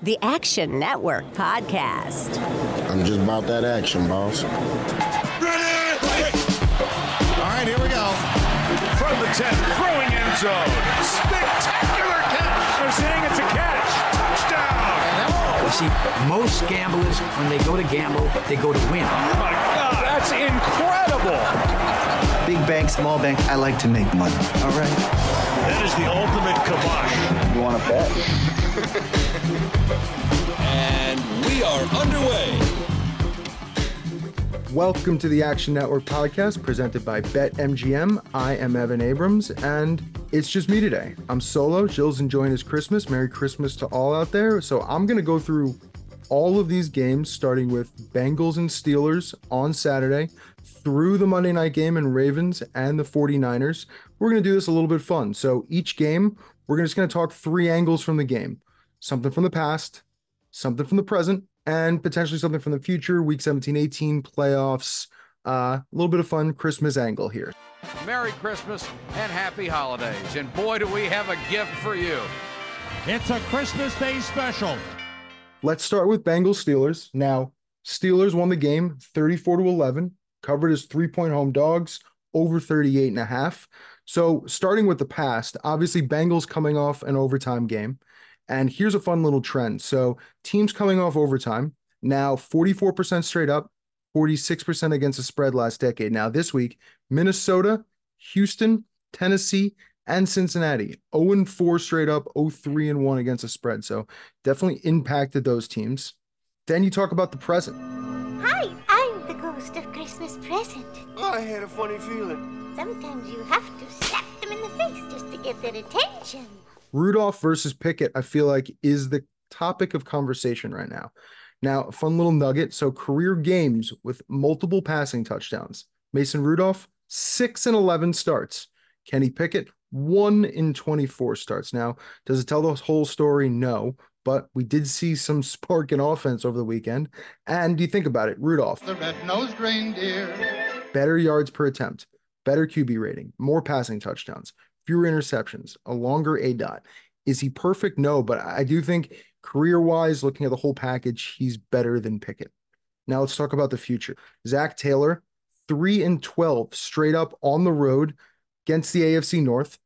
The Action Network Podcast. I'm just about that action, boss. Ready? All right, here we go. From the 10, throwing end zone. Spectacular catch. They're saying it's a catch. Touchdown. You see, most gamblers, when they go to gamble, they go to win. Oh my God, that's incredible. Big bank, small bank, I like to make money. All right. That is the ultimate kibosh. You want to bet? And we are underway. Welcome to the Action Network podcast presented by BetMGM. I am Evan Abrams, and it's just me today. I'm solo. Jill's enjoying his Christmas. Merry Christmas to all out there. So I'm going to go through all of these games, starting with Bengals and Steelers on Saturday, through the Monday night game and Ravens and the 49ers. We're going to do this a little bit fun. So each game, we're just going to talk three angles from the game something from the past, something from the present, and potentially something from the future, week 17, 18, playoffs. Uh, a little bit of fun Christmas angle here. Merry Christmas and happy holidays. And boy, do we have a gift for you. It's a Christmas Day special. Let's start with Bengals Steelers. Now, Steelers won the game 34 to 11, covered as three point home dogs, over 38 and a half. So, starting with the past, obviously, Bengals coming off an overtime game. And here's a fun little trend. So, teams coming off overtime now 44% straight up, 46% against the spread last decade. Now, this week, Minnesota, Houston, Tennessee, and Cincinnati 0 4 straight up, 0 3 and 1 against the spread. So, definitely impacted those teams. Then you talk about the present. Hi, Christmas present. I had a funny feeling. Sometimes you have to slap them in the face just to get their attention. Rudolph versus Pickett, I feel like, is the topic of conversation right now. Now, a fun little nugget. So, career games with multiple passing touchdowns. Mason Rudolph, 6 and 11 starts. Kenny Pickett, 1 in 24 starts. Now, does it tell the whole story? No, but we did see some spark in offense over the weekend. And you think about it, Rudolph. The red-nosed reindeer. Better yards per attempt, better QB rating, more passing touchdowns, fewer interceptions, a longer A dot. Is he perfect? No, but I do think career wise, looking at the whole package, he's better than Pickett. Now let's talk about the future. Zac Taylor, three and 12 straight up on the road against the AFC North,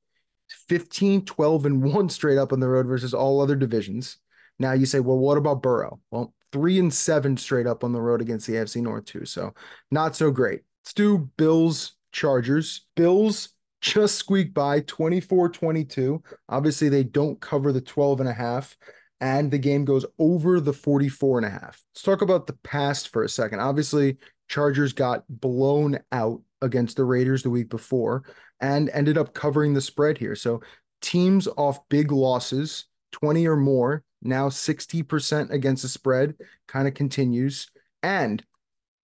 15, 12, and one straight up on the road versus all other divisions. Now you say, well, what about Burrow? Well, three and seven straight up on the road against the AFC North, too. So not so great. Let's do Bills Chargers. Bills just squeak by 24 22. Obviously, they don't cover the 12 and a half, and the game goes over the 44 and a half. Let's talk about the past for a second. Obviously, Chargers got blown out against the Raiders the week before and ended up covering the spread here. So, teams off big losses, 20 or more, now 60% against the spread, kind of continues. And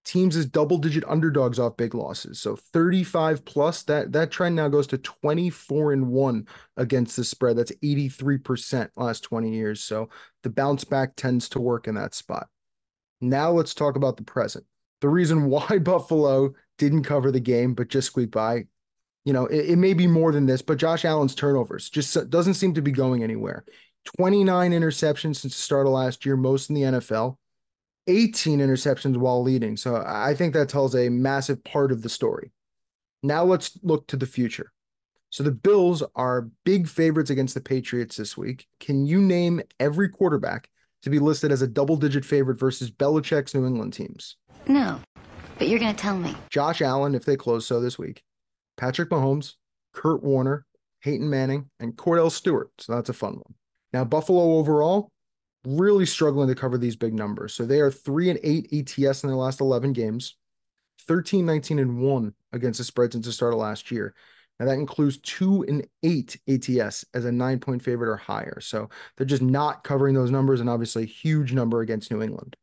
teams as double digit underdogs off big losses. So 35 plus that that trend now goes to 24 and 1 against the spread. That's 83% last 20 years. So the bounce back tends to work in that spot. Now let's talk about the present. The reason why Buffalo didn't cover the game but just squeaked by, you know, it, it may be more than this, but Josh Allen's turnovers just doesn't seem to be going anywhere. 29 interceptions since the start of last year, most in the NFL. 18 interceptions while leading. So I think that tells a massive part of the story. Now let's look to the future. So the Bills are big favorites against the Patriots this week. Can you name every quarterback to be listed as a double digit favorite versus Belichick's New England teams? No, but you're going to tell me. Josh Allen, if they close so this week, Patrick Mahomes, Kurt Warner, Peyton Manning, and Kordell Stewart. So that's a fun one. Now, Buffalo overall, really struggling to cover these big numbers. So they are 3 and 8 ETS in their last 11 games, 13, 19 and 1 against the spread since the start of last year. Now that includes two and eight ATS as a nine point favorite or higher. So they're just not covering those numbers and obviously a huge number against New England.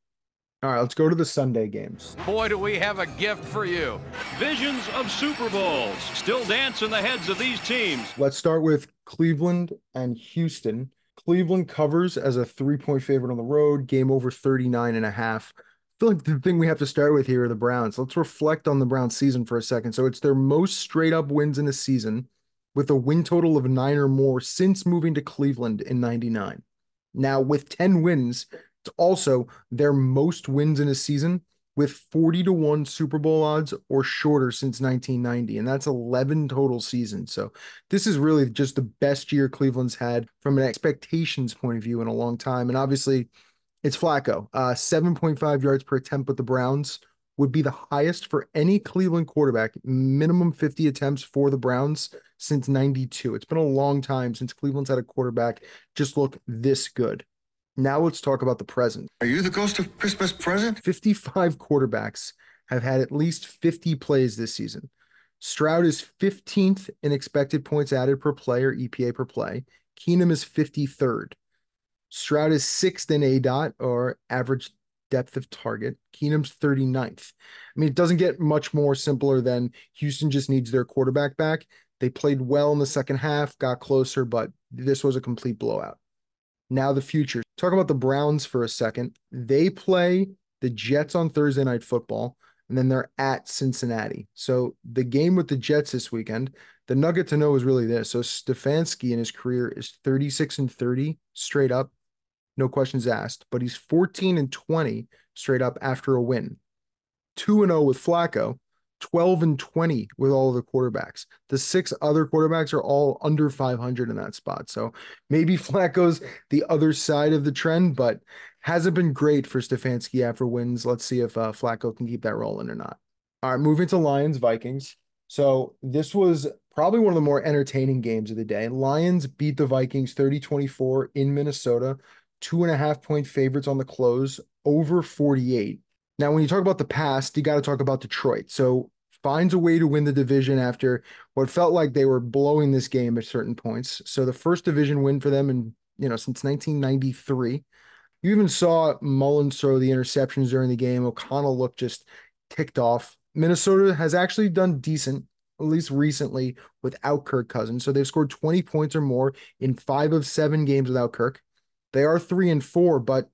All right, let's go to the Sunday games. Boy, do we have a gift for you. Visions of Super Bowls still dance in the heads of these teams. Let's start with Cleveland and Houston. Cleveland covers as a three point favorite on the road, game over 39 and a half. I feel like the thing we have to start with here are the Browns. Let's reflect on the Browns season for a second. So it's their most straight up wins in a season with a win total of nine or more since moving to Cleveland in 99. Now, with 10 wins, also their most wins in a season with 40 to 1 Super Bowl odds or shorter since 1990. And that's 11 total seasons. So this is really just the best year Cleveland's had from an expectations point of view in a long time. And obviously, it's Flacco. Uh, 7.5 yards per attempt with the Browns would be the highest for any Cleveland quarterback, minimum 50 attempts for the Browns since 92. It's been a long time since Cleveland's had a quarterback just look this good. Now let's talk about the present. Are you the ghost of Christmas present? 55 quarterbacks have had at least 50 plays this season. Stroud is 15th in expected points added per play or EPA per play. Keenum is 53rd. Stroud is sixth in A dot or average depth of target. Keenum's 39th. I mean, it doesn't get much more simpler than Houston just needs their quarterback back. They played well in the second half, got closer, but this was a complete blowout. Now the future. Talk about the Browns for a second. They play the Jets on Thursday night football, and then they're at Cincinnati. So the game with the Jets this weekend, the nugget to know is really this. So Stefanski in his career is 36 and 30 straight up, no questions asked, but he's 14 and 20 straight up after a win. 2 and 0 with Flacco, 12 and 20 with all the quarterbacks. The six other quarterbacks are all under 500 in that spot. So maybe Flacco's the other side of the trend, but hasn't been great for Stefanski after wins. Let's see if uh, Flacco can keep that rolling or not. All right, moving to Lions Vikings. So this was probably one of the more entertaining games of the day. Lions beat the Vikings 30 24 in Minnesota, two and a half point favorites on the close, over 48. Now, when you talk about the past, you got to talk about Detroit. So finds a way to win the division after what felt like they were blowing this game at certain points. So the first division win for them in, you know, since 1993. You even saw Mullens throw the interceptions during the game. O'Connell looked just ticked off. Minnesota has actually done decent, at least recently, without Kirk Cousins. So they've scored 20 points or more in five of seven games without Kirk. They are three and four, but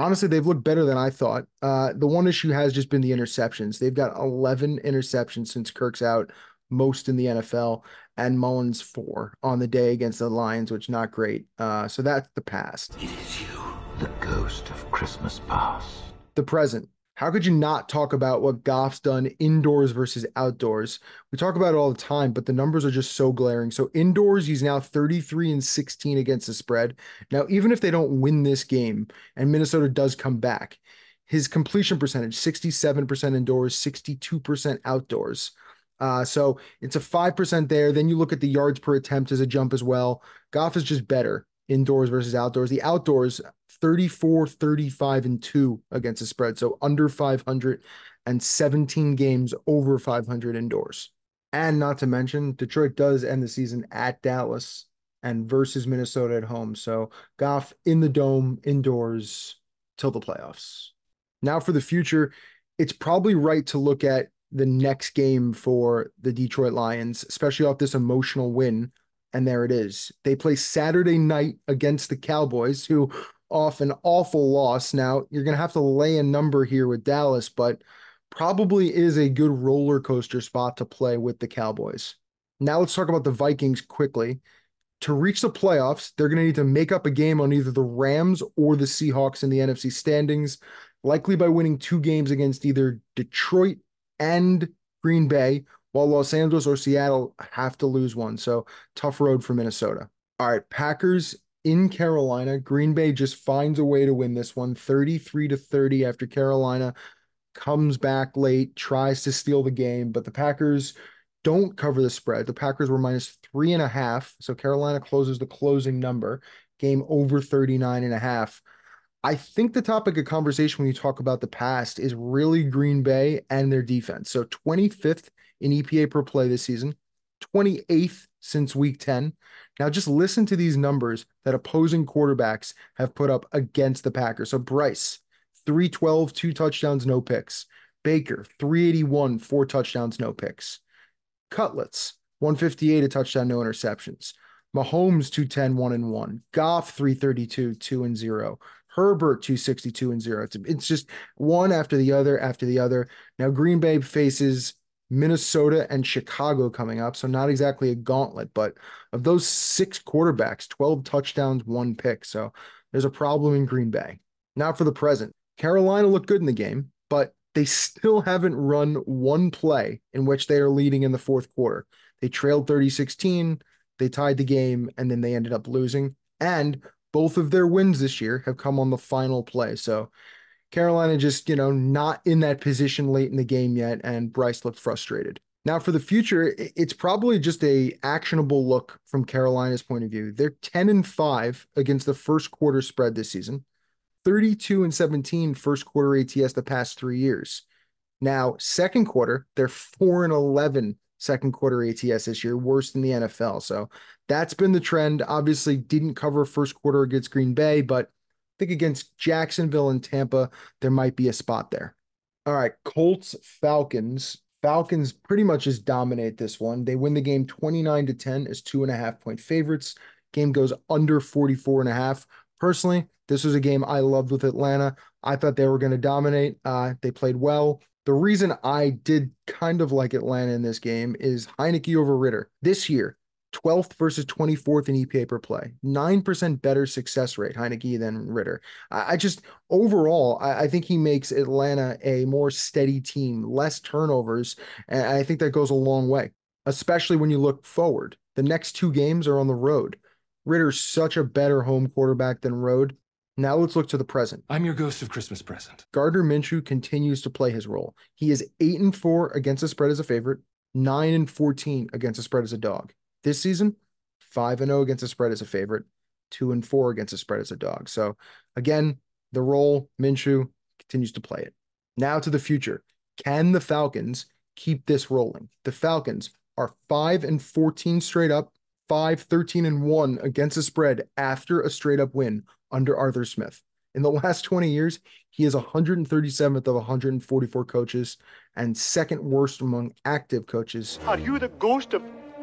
honestly, they've looked better than I thought. Uh, the one issue has just been the interceptions. They've got 11 interceptions since Kirk's out, most in the NFL, and Mullens four on the day against the Lions, which not great. Uh, so that's the past. It is you, the ghost of Christmas past. The present. How could you not talk about what Goff's done indoors versus outdoors? We talk about it all the time, but the numbers are just so glaring. So indoors, he's now 33 and 16 against the spread. Now, even if they don't win this game and Minnesota does come back, his completion percentage 67% indoors, 62% outdoors. Uh, so it's a 5% there. Then you look at the yards per attempt as a jump as well. Goff is just better indoors versus outdoors. The outdoors 34, 35, and 2 against the spread. So under 500 and 17 games over 500 indoors. And not to mention, Detroit does end the season at Dallas and versus Minnesota at home. So Goff in the dome, indoors till the playoffs. Now for the future, it's probably right to look at the next game for the Detroit Lions, especially off this emotional win. And there it is. They play Saturday night against the Cowboys, who off an awful loss. Now, you're going to have to lay a number here with Dallas, but probably is a good roller coaster spot to play with the Cowboys. Now, let's talk about the Vikings quickly. To reach the playoffs, they're going to need to make up a game on either the Rams or the Seahawks in the NFC standings, likely by winning two games against either Detroit and Green Bay, while Los Angeles or Seattle have to lose one. So, tough road for Minnesota. All right, Packers in Carolina. Green Bay just finds a way to win this one 33 to 30 after Carolina comes back late, tries to steal the game, but the Packers don't cover the spread. The Packers were minus three and a half. So Carolina closes the closing number, game over 39 and a half. I think the topic of conversation when you talk about the past is really Green Bay and their defense. So 25th in EPA per play this season, 28th since week 10. Now, just listen to these numbers that opposing quarterbacks have put up against the Packers. So, Bryce, 312, two touchdowns, no picks. Baker, 381, four touchdowns, no picks. Cutlets, 158, a touchdown, no interceptions. Mahomes, 210, 1 and 1. Goff, 332, 2 and 0. Herbert 262 and 0. It's, it's just one after the other after the other. Now Green Bay faces Minnesota and Chicago coming up, so not exactly a gauntlet, but of those six quarterbacks, 12 touchdowns, one pick. So there's a problem in Green Bay. Now for the present. Carolina looked good in the game, but they still haven't run one play in which they are leading in the fourth quarter. They trailed 30 16, they tied the game, and then they ended up losing. And both of their wins this year have come on the final play. So Carolina just, you know, not in that position late in the game yet, and Bryce looked frustrated. Now for the future, it's probably just a actionable look from Carolina's point of view. They're 10 and 5 against the first quarter spread this season. 32 and 17 first quarter ATS the past 3 years. Now, second quarter, they're 4 and 11 second quarter ATS this year, worse than the NFL. So that's been the trend. Obviously, didn't cover first quarter against Green Bay, but think against Jacksonville and Tampa, there might be a spot there. All right, Colts, Falcons. Falcons pretty much just dominate this one. They win the game 29 to 10 as two and a half point favorites. Game goes under 44 and a half. Personally, this was a game I loved with Atlanta. I thought they were going to dominate. Uh, they played well. The reason I did kind of like Atlanta in this game is Heinicke over Ridder. This year, 12th versus 24th in EPA per play, 9% better success rate, Heinicke than Ridder. I, I just, overall, I, I, think he makes Atlanta a more steady team, less turnovers. And I think that goes a long way, especially when you look forward. The next two games are on the road. Ridder's such a better home quarterback than road. Now let's look to the present. I'm your ghost of Christmas present. Gardner Minshew continues to play his role. He is 8 and 4 against the spread as a favorite, 9 and 14 against the spread as a dog. This season, 5 and 0 against the spread as a favorite, 2 and 4 against the spread as a dog. So again, the role Minshew continues to play it. Now to the future. Can the Falcons keep this rolling? The Falcons are 5 and 14 straight up, 5 13 and 1 against the spread after a straight up win under Arthur Smith. In the last 20 years, he is 137th of 144 coaches and second worst among active coaches. Are you the ghost of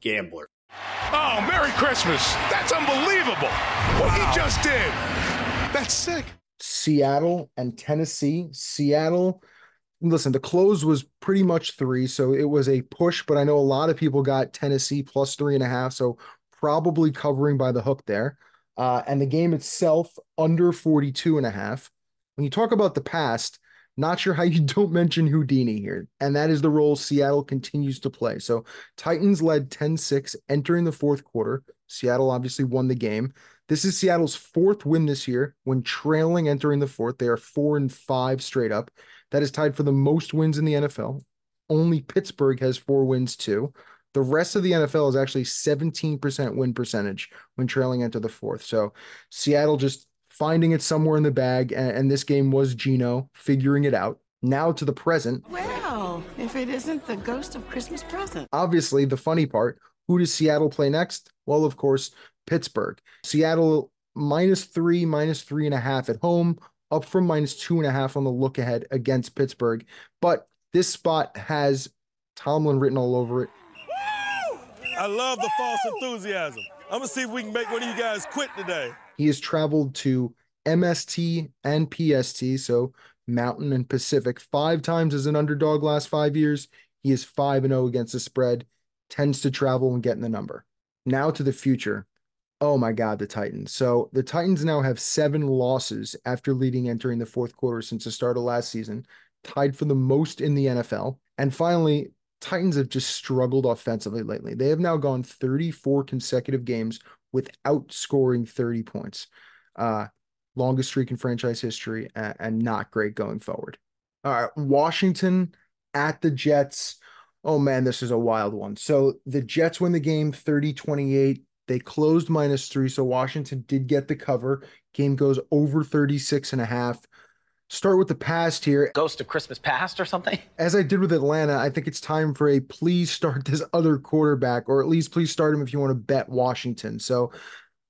GAMBLER. Oh, Merry Christmas. That's unbelievable. What he just did. That's sick. Seattle and Tennessee. Seattle listen, the close was pretty much three, so it was a push, but I know a lot of people got Tennessee plus three and a half, so probably covering by the hook there. Uh, and the game itself under 42 and a half. When you talk about the past, not sure how you don't mention Houdini here. And that is the role Seattle continues to play. So Titans led 10 6 entering the fourth quarter. Seattle obviously won the game. This is Seattle's fourth win this year when trailing entering the fourth. They are four and five straight up. That is tied for the most wins in the NFL. Only Pittsburgh has four wins too. The rest of the NFL is actually 17% win percentage when trailing into the fourth. So Seattle just finding it somewhere in the bag. And, and this game was Geno figuring it out. Now to the present. Well, if it isn't the ghost of Christmas present. Obviously, the funny part who does Seattle play next? Well, of course, Pittsburgh. Seattle minus three, minus three and a half at home, up from minus two and a half on the look ahead against Pittsburgh. But this spot has Tomlin written all over it. I love the false enthusiasm. I'm gonna see if we can make one of you guys quit today. He has traveled to MST and PST, so Mountain and Pacific, five times as an underdog last five years. He is 5 0 against the spread, tends to travel and get in the number. Now to the future. Oh my God, the Titans. So the Titans now have seven losses after leading entering the fourth quarter since the start of last season, tied for the most in the NFL. And finally, Titans have just struggled offensively lately. They have now gone 34 consecutive games without scoring 30 points. Uh, longest streak in franchise history and, and not great going forward. All right, Washington at the Jets. Oh man, this is a wild one. So the Jets win the game 30 28. They closed minus three. So Washington did get the cover. Game goes over 36 and a half. Start with the past here. Ghost of Christmas past or something? As I did with Atlanta, I think it's time for a please start this other quarterback, or at least please start him if you want to bet Washington. So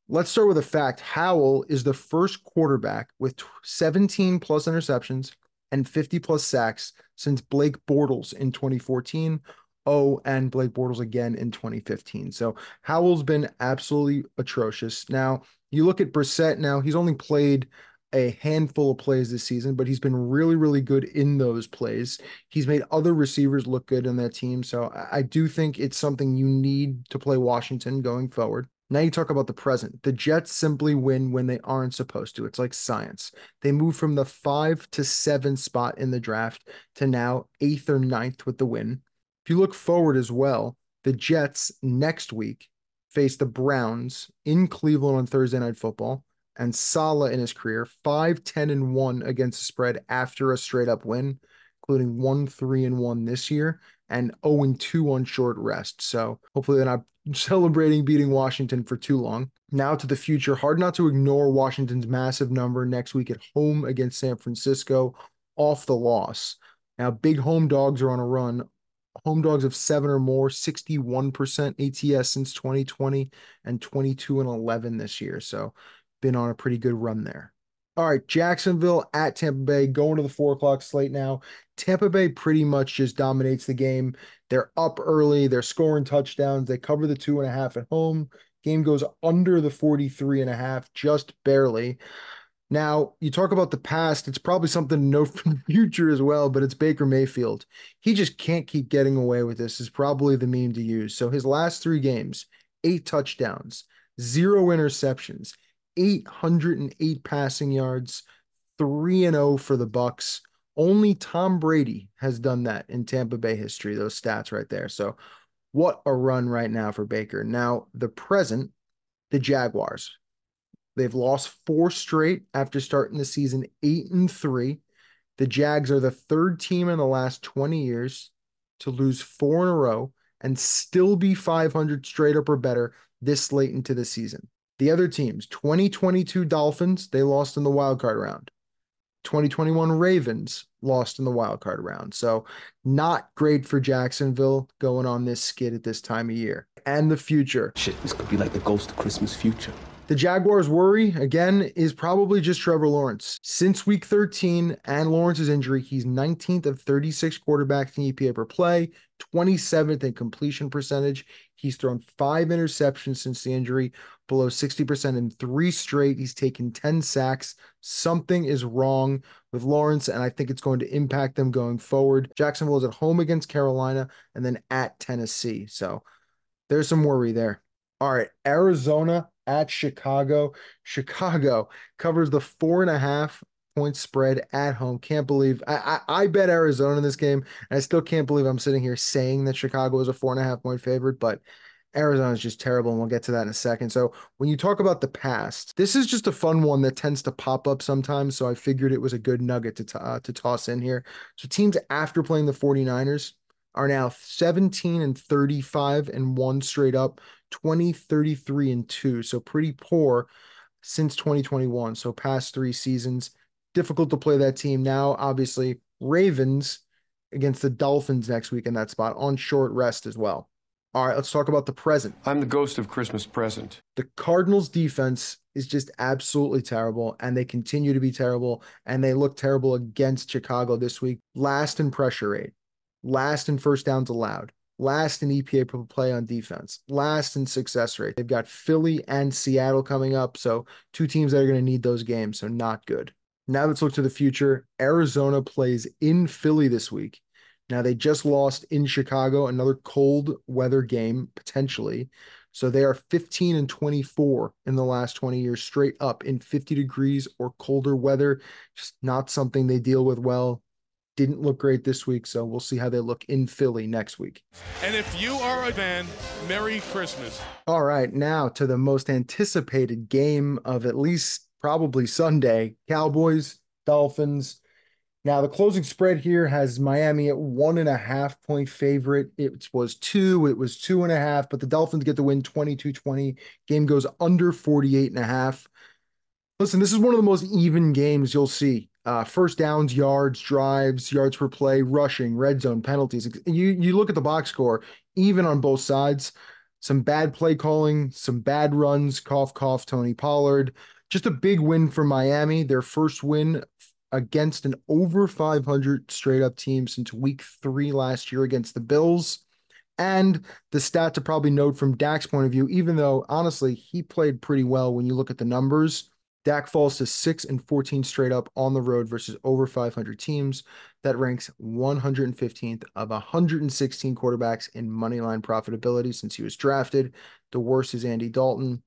let's start with a fact. Howell is the first quarterback with 17 plus interceptions and 50 plus sacks since Blake Bortles in 2014. Oh, and Blake Bortles again in 2015. So Howell's been absolutely atrocious. Now, you look at Brissett now, he's only played a handful of plays this season, but he's been really, really good in those plays. He's made other receivers look good in that team. So I do think it's something you need to play Washington going forward. Now you talk about the present. The Jets simply win when they aren't supposed to. It's like science. They move from the five to seven spot in the draft to now eighth or ninth with the win. If you look forward as well, the Jets next week face the Browns in Cleveland on Thursday Night Football and Salah in his career, 5 10 and 1 against the spread after a straight up win, including 1 3 and 1 this year and 0 and 2 on short rest. So hopefully they're not celebrating beating Washington for too long. Now to the future, hard not to ignore Washington's massive number next week at home against San Francisco off the loss. Now, big home dogs are on a run. Home dogs of seven or more, 61% ATS since 2020 and 22 and 11 this year. So been on a pretty good run there. All right, Jacksonville at Tampa Bay going to the four o'clock slate now. Tampa Bay pretty much just dominates the game. They're up early, they're scoring touchdowns, they cover the two and a half at home. Game goes under the 43 and a half, just barely. Now, you talk about the past, it's probably something to note from the future as well, but it's Baker Mayfield. He just can't keep getting away with this, is probably the meme to use. So his last three games, eight touchdowns, zero interceptions. 808 passing yards, 3 and 0 for the Bucs. Only Tom Brady has done that in Tampa Bay history, those stats right there. So, what a run right now for Baker. Now, the present, the Jaguars. They've lost four straight after starting the season 8 and 3. The Jags are the third team in the last 20 years to lose four in a row and still be 500 straight up or better this late into the season. The other teams, 2022 Dolphins, they lost in the wild card round. 2021 Ravens lost in the wild card round. So not great for Jacksonville going on this skid at this time of year. And the future. Shit, this could be like the ghost of Christmas future. The Jaguars' worry, again, is probably just Trevor Lawrence. Since week 13 and Lawrence's injury, he's 19th of 36 quarterbacks in EPA per play, 27th in completion percentage. He's thrown five interceptions since the injury, below 60% in three straight. He's taken 10 sacks. Something is wrong with Lawrence, and I think it's going to impact them going forward. Jacksonville is at home against Carolina and then at Tennessee. So there's some worry there. All right, Arizona at Chicago. Chicago covers the four and a half point spread at home. Can't believe I, I, I bet Arizona in this game, I still can't believe I'm sitting here saying that Chicago is a four and a half point favorite, but Arizona is just terrible, and we'll get to that in a second. So, when you talk about the past, this is just a fun one that tends to pop up sometimes. So, I figured it was a good nugget to, t- uh, to toss in here. So, teams after playing the 49ers are now 17 and 35 and one straight up, 20, 33 and two. So, pretty poor since 2021. So, past three seasons. Difficult to play that team now. Obviously, Ravens against the Dolphins next week in that spot on short rest as well. All right, let's talk about the present. I'm the ghost of Christmas present. The Cardinals defense is just absolutely terrible, and they continue to be terrible, and they look terrible against Chicago this week. Last in pressure rate, last in first downs allowed, last in EPA per play on defense, last in success rate. They've got Philly and Seattle coming up, so two teams that are going to need those games, so not good. Now let's look to the future. Arizona plays in Philly this week. Now they just lost in Chicago, another cold weather game potentially. So they are 15 and 24 in the last 20 years straight up in 50 degrees or colder weather. Just not something they deal with well. didn't look great this week, so we'll see how they look in Philly next week. And if you are a fan, Merry Christmas. All right, now to the most anticipated game of at least probably Sunday Cowboys, Dolphins. Now, the closing spread here has Miami at one and a half point favorite. It was two, it was two and a half, but the Dolphins get the win 22 20. Game goes under 48 and a half. Listen, this is one of the most even games you'll see. Uh, first downs, yards, drives, yards per play, rushing, red zone, penalties. You you look at the box score, even on both sides. Some bad play calling, some bad runs. Cough, cough. Tony Pollard. Just a big win for Miami. Their first win against an over 500 straight up team since week three last year against the Bills. And the stat to probably note from Dak's point of view, even though honestly he played pretty well when you look at the numbers, Dak falls to 6 and 14 straight up on the road versus over 500 teams. That ranks 115th of 116 quarterbacks in moneyline profitability since he was drafted. The worst is Andy Dalton.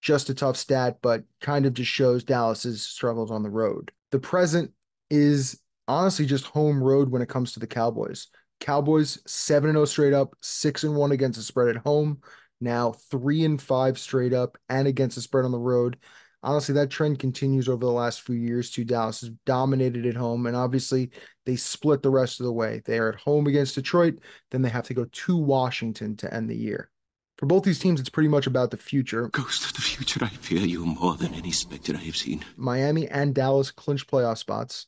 Just a tough stat, but kind of just shows Dallas's struggles on the road. The present is honestly just home road when it comes to the Cowboys. Cowboys 7 0 straight up, 6 and 1 against the spread at home, now 3 and 5 straight up and against the spread on the road. Honestly, that trend continues over the last few years too. Dallas has dominated at home, and obviously they split the rest of the way. They are at home against Detroit, then they have to go to Washington to end the year. For both these teams, it's pretty much about the future. Ghost of the future, I fear you more than any specter I have seen. Miami and Dallas clinch playoff spots.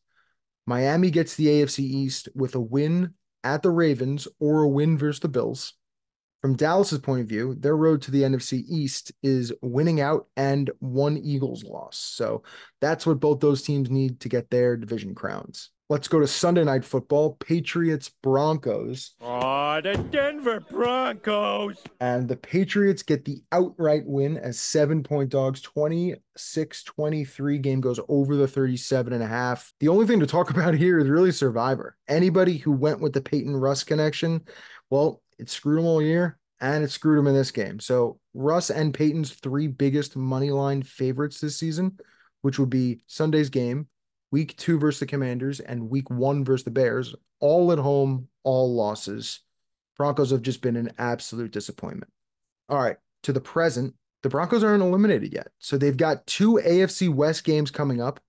Miami gets the AFC East with a win at the Ravens or a win versus the Bills. From Dallas's point of view, their road to the NFC East is winning out and one Eagles loss. So that's what both those teams need to get their division crowns. Let's go to Sunday night football. Patriots Broncos. Oh, the Denver Broncos. And the Patriots get the outright win as seven point dogs, 26 23. Game goes over the 37 and a half. The only thing to talk about here is really Survivor. Anybody who went with the Peyton Russ connection, well, it screwed them all year and it screwed them in this game. So Russ and Peyton's three biggest money line favorites this season, which would be Sunday's game, week two versus the Commanders, and week one versus the Bears, all at home, all losses. Broncos have just been an absolute disappointment. All right, to the present, the Broncos aren't eliminated yet. So they've got two AFC West games coming up.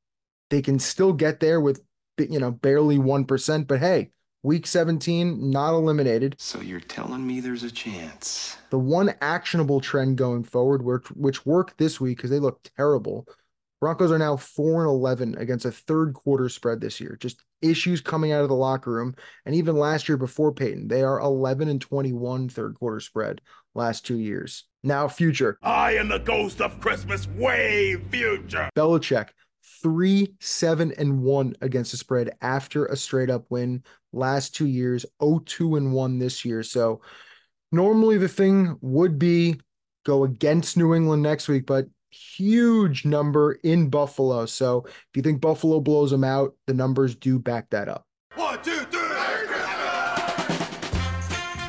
They can still get there with, you know, barely 1%, but hey, week 17, not eliminated. So you're telling me there's a chance. The one actionable trend going forward, which, which worked this week because they look terrible, Broncos are now 4 and 11 against a third quarter spread this year. Just issues coming out of the locker room. And even last year before Peyton, they are 11 and 21 third quarter spread last two years. Now, future. I am the ghost of Christmas way future. Belichick, 3 7 and 1 against the spread after a straight up win last two years, 0 2 and 1 this year. So normally the thing would be go against New England next week, but huge number in Buffalo. So if you think Buffalo blows them out, the numbers do back that up. One, two, three.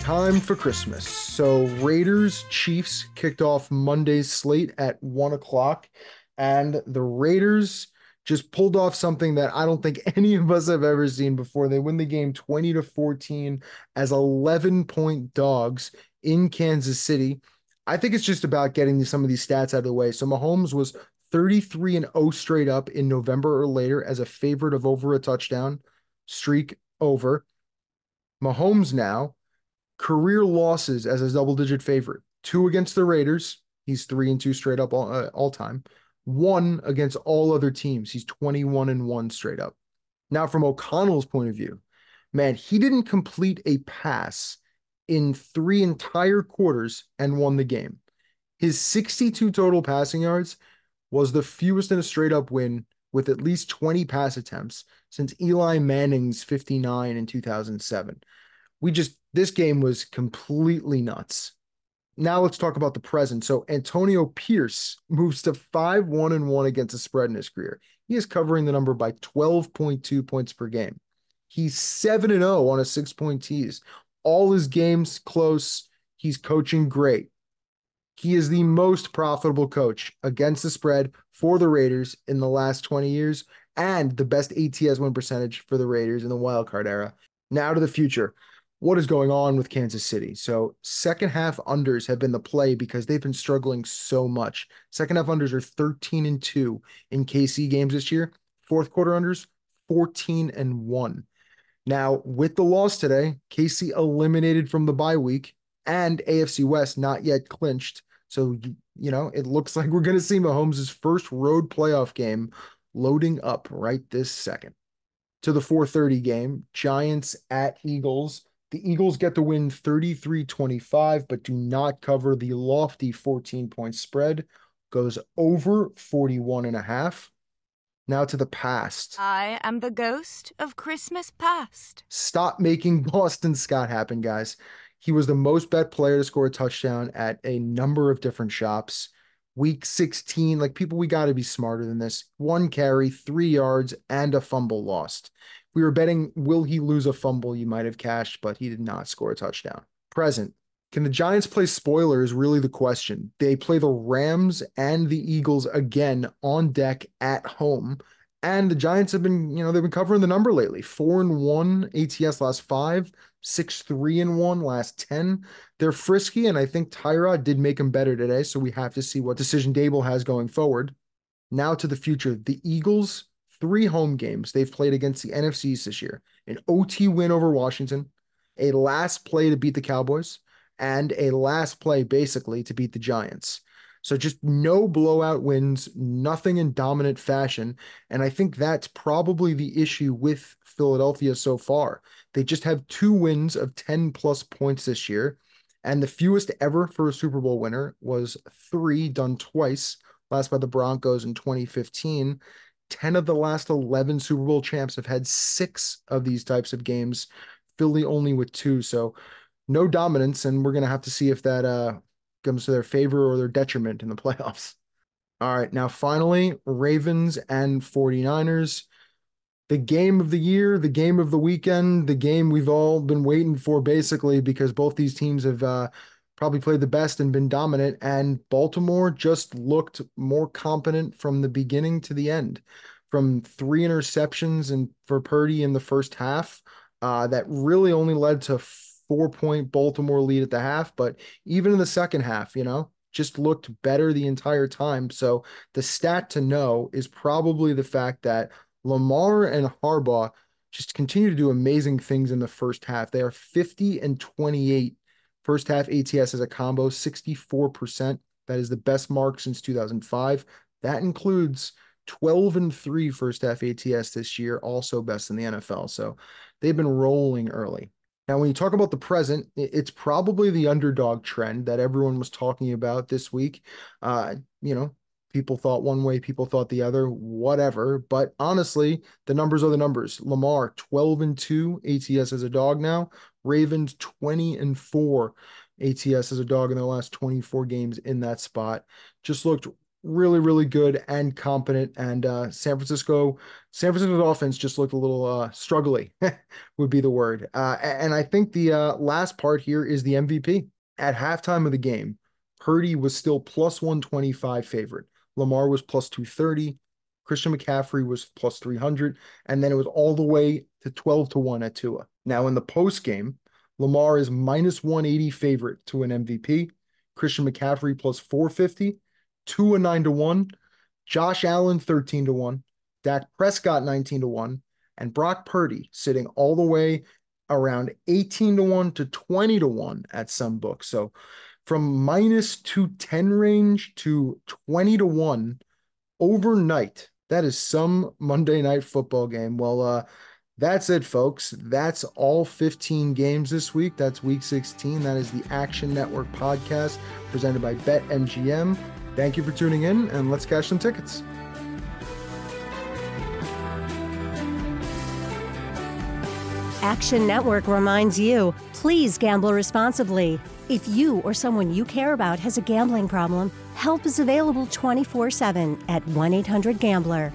Time for Christmas. So Raiders Chiefs kicked off Monday's slate at one o'clock, and the Raiders just pulled off something that I don't think any of us have ever seen before. They win the game 20 to 14 as 11 point dogs in Kansas City. I think it's just about getting some of these stats out of the way. So Mahomes was 33 and 0 straight up in November or later as a favorite of over a touchdown streak over. Mahomes now career losses as a double digit favorite. Two against the Raiders. He's 3 and 2 straight up all, uh, all time. One against all other teams. He's 21 and 1 straight up. Now from O'Connell's point of view, man, he didn't complete a pass in three entire quarters and won the game. His 62 total passing yards was the fewest in a straight up win with at least 20 pass attempts since Eli Manning's 59 in 2007. We just, this game was completely nuts. Now let's talk about the present. So Antonio Pierce moves to 5 1 and 1 against the spread in his career. He is covering the number by 12.2 points per game. He's 7 and 0 on a six point tease all his games close. He's coaching great. He is the most profitable coach against the spread for the Raiders in the last 20 years, and the best ATS win percentage for the Raiders in the wild card era. Now to the future. What is going on with Kansas City? So, second half unders have been the play because they've been struggling so much. Second half unders are 13 and 2 in KC games this year. Fourth quarter unders, 14 and 1. Now, with the loss today, KC eliminated from the bye week and AFC West not yet clinched. So, you know, it looks like we're going to see Mahomes' first road playoff game loading up right this second. To the 4:30 game, Giants at Eagles. The Eagles get the win 33 25, but do not cover the lofty 14 point spread. Goes over 41 and a half. Now to the past. I am the ghost of Christmas past. Stop making Boston Scott happen, guys. He was the most bet player to score a touchdown at a number of different shops. Week 16, like people, we got to be smarter than this. One carry, three yards, and a fumble lost we were betting, will he lose a fumble? You might have cashed, but he did not score a touchdown. Present. Can the Giants play spoiler is really the question. They play the Rams and the Eagles again on deck at home. And the Giants have been, you know, they've been covering the number lately. Four and one ATS last five, six, three and one last 10. They're frisky, and I think Tyrod did make them better today. So we have to see what decision Daboll has going forward. Now to the future. The Eagles three home games they've played against the NFCs this year an OT win over Washington, a last play to beat the Cowboys, and a last play basically to beat the Giants. So just no blowout wins, nothing in dominant fashion. And I think that's probably the issue with Philadelphia so far. They just have two wins of 10 plus points this year. And the fewest ever for a Super Bowl winner was three done twice, last by the Broncos in 2015. 10 of the last 11 Super Bowl champs have had six of these types of games. Philly only with two. So no dominance. And we're going to have to see if that uh, comes to their favor or their detriment in the playoffs. All right. Now, finally, Ravens and 49ers. The game of the year, the game of the weekend, the game we've all been waiting for, basically, because both these teams have uh, probably played the best and been dominant. And Baltimore just looked more competent from the beginning to the end. From three interceptions and for Purdy in the first half, uh, that really only led to four point Baltimore lead at the half. But even in the second half, you know, just looked better the entire time. So the stat to know is probably the fact that Lamar and Harbaugh just continue to do amazing things in the first half. They are 50 and 28 First half ATS as a combo, 64%. That is the best mark since 2005. That includes 12 and 3 first half ATS this year, also best in the NFL. So they've been rolling early. Now, when you talk about the present, it's probably the underdog trend that everyone was talking about this week. Uh, you know, people thought one way, people thought the other, whatever. But honestly, the numbers are the numbers. Lamar, 12 and 2 ATS as a dog now. Ravens 20 and 4 ATS as a dog in their last 24 games in that spot. Just looked really, really good and competent. And uh, San Francisco, San Francisco's offense just looked a little uh, struggly, would be the word. Uh, and I think the uh, last part here is the MVP. At halftime of the game, Purdy was still plus 125 favorite. Lamar was plus 230. Christian McCaffrey was plus 300. And then it was all the way to 12 to 1 at Tua. Now, in the post game, Lamar is minus 180 favorite to an MVP. Christian McCaffrey plus 450, Tua 9 to 1, Josh Allen 13 to 1, Dak Prescott 19 to 1, and Brock Purdy sitting all the way around 18 to 1 to 20 to 1 at some books. So from minus 210 range to 20 to 1 overnight. That is some Monday night football game. Well, uh, that's it, folks. That's all 15 games this week. That's week 16. That is the Action Network podcast presented by BetMGM. Thank you for tuning in, and let's cash some tickets. Action Network reminds you please gamble responsibly. If you or someone you care about has a gambling problem, help is available 24 7 at 1 800 Gambler.